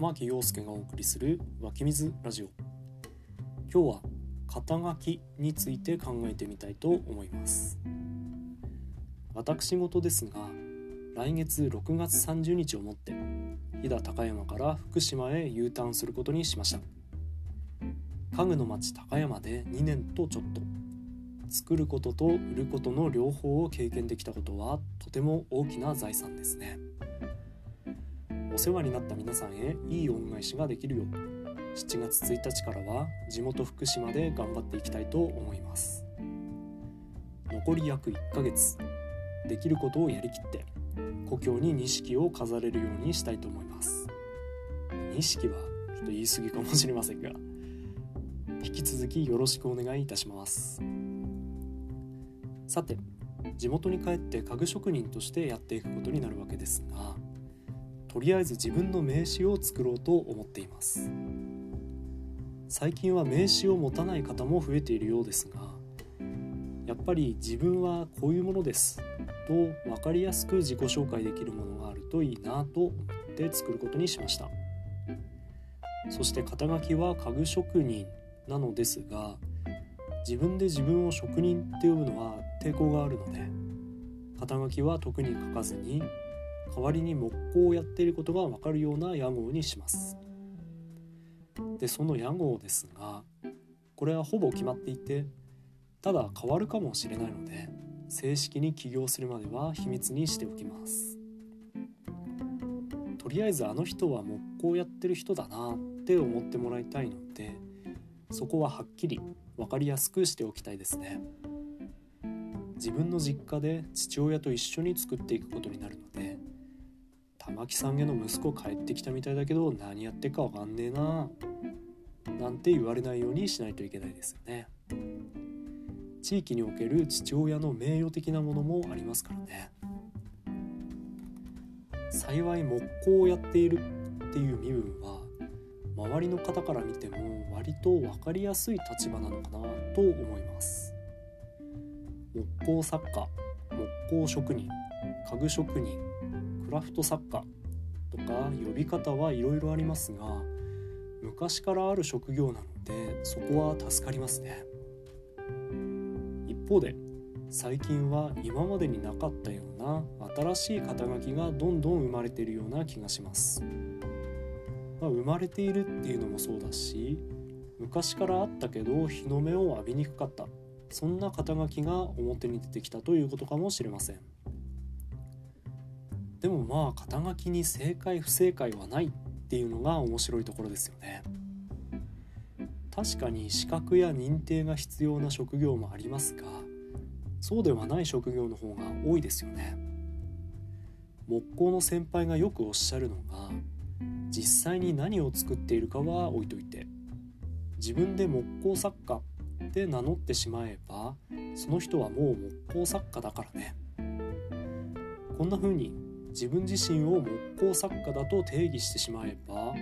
玉木陽介がお送りする湧き水ラジオ。今日は肩書きについて考えてみたいと思います。私事ですが来月6月30日をもって飛騨高山から福島へ U ターンすることにしました。家具の町高山で2年とちょっと。作ることと売ることの両方を経験できたことはとても大きな財産ですね。世話になった皆さんへいい恩返しができるよう7月1日からは地元福島で頑張っていきたいと思います。残り約1ヶ月できることをやりきって故郷に錦を飾れるようにしたいと思います。錦はちょっと言い過ぎかもしれませんが引き続きよろしくお願いいたします。さて地元に帰って家具職人としてやっていくことになるわけですがとりあえず自分の名刺を作ろうと思っています。最近は名刺を持たない方も増えているようですがやっぱり自分はこういうものですと分かりやすく自己紹介できるものがあるといいなと思って作ることにしました。そして肩書きは家具職人なのですが自分で自分を職人って呼ぶのは抵抗があるので肩書きは特に書かずに代わりに木工をやっていることが分かるような屋号にします。でその屋号ですがこれはほぼ決まっていてただ変わるかもしれないので正式に起業するまでは秘密にしておきます。とりあえずあの人は木工やってる人だなって思ってもらいたいのでそこははっきり分かりやすくしておきたいですね。自分の実家で父親と一緒に作っていくことになるので玉木さんへの息子帰ってきたみたいだけど何やってっかわかんねえな。なんて言われないようにしないといけないですよね。地域における父親の名誉的なものもありますからね。幸い木工をやっているっていう身分は周りの方から見ても割と分かりやすい立場なのかなと思います。木工作家木工職人家具職人クラフト作家とか呼び方はいろいろありますが昔からある職業なのでそこは助かりますね。一方で最近は今までになかったような新しい肩書きがどんどん生まれているような気がします。まあ、生まれているっていうのもそうだし昔からあったけど日の目を浴びにくかった。そんな肩書きが表に出てきたということかもしれません。でもまあ肩書きに正解不正解はないっていうのが面白いところですよね。確かに資格や認定が必要な職業もありますがそうではない職業の方が多いですよね。木工の先輩がよくおっしゃるのが実際に何を作っているかは置いといて自分で木工作家って名乗ってしまえばその人はもう木工作家だからね。こんな風に自分自身を木工作家だと定義してしまえば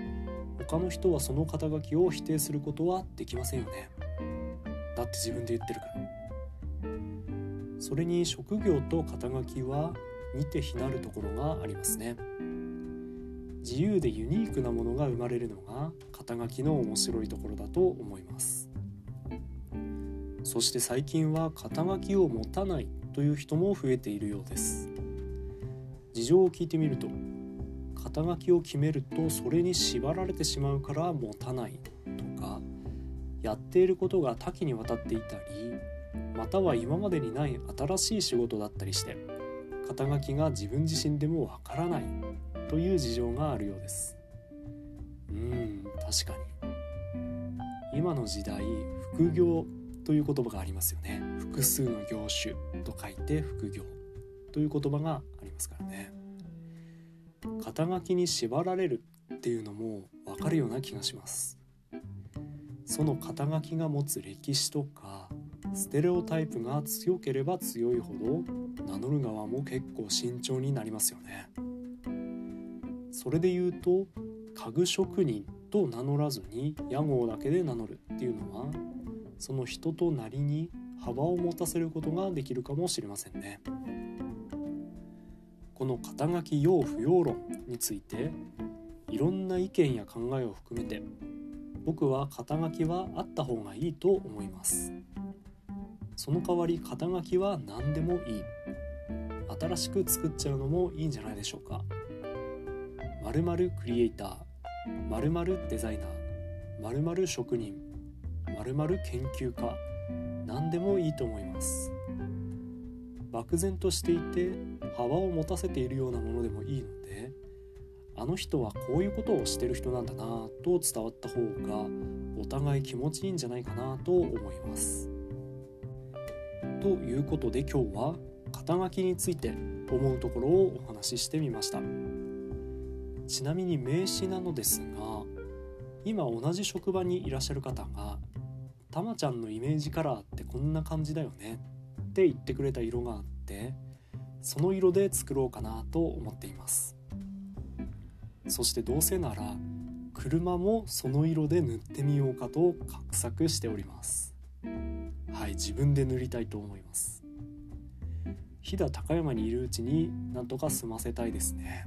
他の人はその肩書きを否定することはできませんよね。だって自分で言ってるから。それに職業と肩書きは似て非なるところがありますね。自由でユニークなものが生まれるのが肩書きの面白いところだと思います。そして最近は肩書きを持たないという人も増えているようです。事情を聞いてみると肩書きを決めるとそれに縛られてしまうから持たないとかやっていることが多岐にわたっていたりまたは今までにない新しい仕事だったりして肩書きが自分自身でもわからないという事情があるようです。うん確かに。今の時代副業という言葉がありますよね。複数の業種と書いて副業という言葉がますからね肩書きに縛られるっていうのもわかるような気がしますその肩書きが持つ歴史とかステレオタイプが強ければ強いほど名乗る側も結構慎重になりますよね。それで言うと家具職人と名乗らずに屋号だけで名乗るっていうのはその人となりに幅を持たせることができるかもしれませんね。この肩書き要不要論についていろんな意見や考えを含めて僕は肩書きはあった方がいいと思います。その代わり肩書きは何でもいい。新しく作っちゃうのもいいんじゃないでしょうか。〇〇クリエイター〇〇デザイナー〇〇職人〇〇研究家何でもいいと思います。漠然としていて幅を持たせているようなものでもいいのであの人はこういうことをしてる人なんだなと伝わった方がお互い気持ちいいんじゃないかなと思います。ということで今日は肩書きについて思うところをお話ししてみましたちなみに名詞なのですが今同じ職場にいらっしゃる方が「たまちゃんのイメージカラーってこんな感じだよね」って言ってくれた色があってその色で作ろうかなと思っています。そしてどうせなら車もその色で塗ってみようかと画策しております。はい自分で塗りたいと思います。飛騨高山にいるうちになんとか済ませたいですね。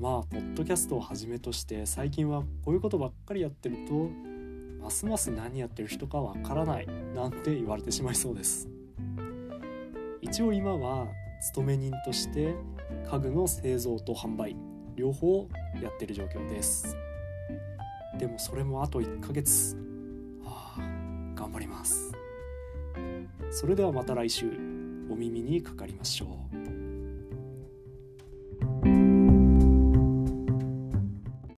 まあポッドキャストをはじめとして最近はこういうことばっかりやってるとますます何やってる人かわからないなんて言われてしまいそうです。一応今は勤め人として家具の製造と販売両方やってる状況です。でもそれもあと1ヶ月。はあ頑張ります。それではまた来週お耳にかかりましょう。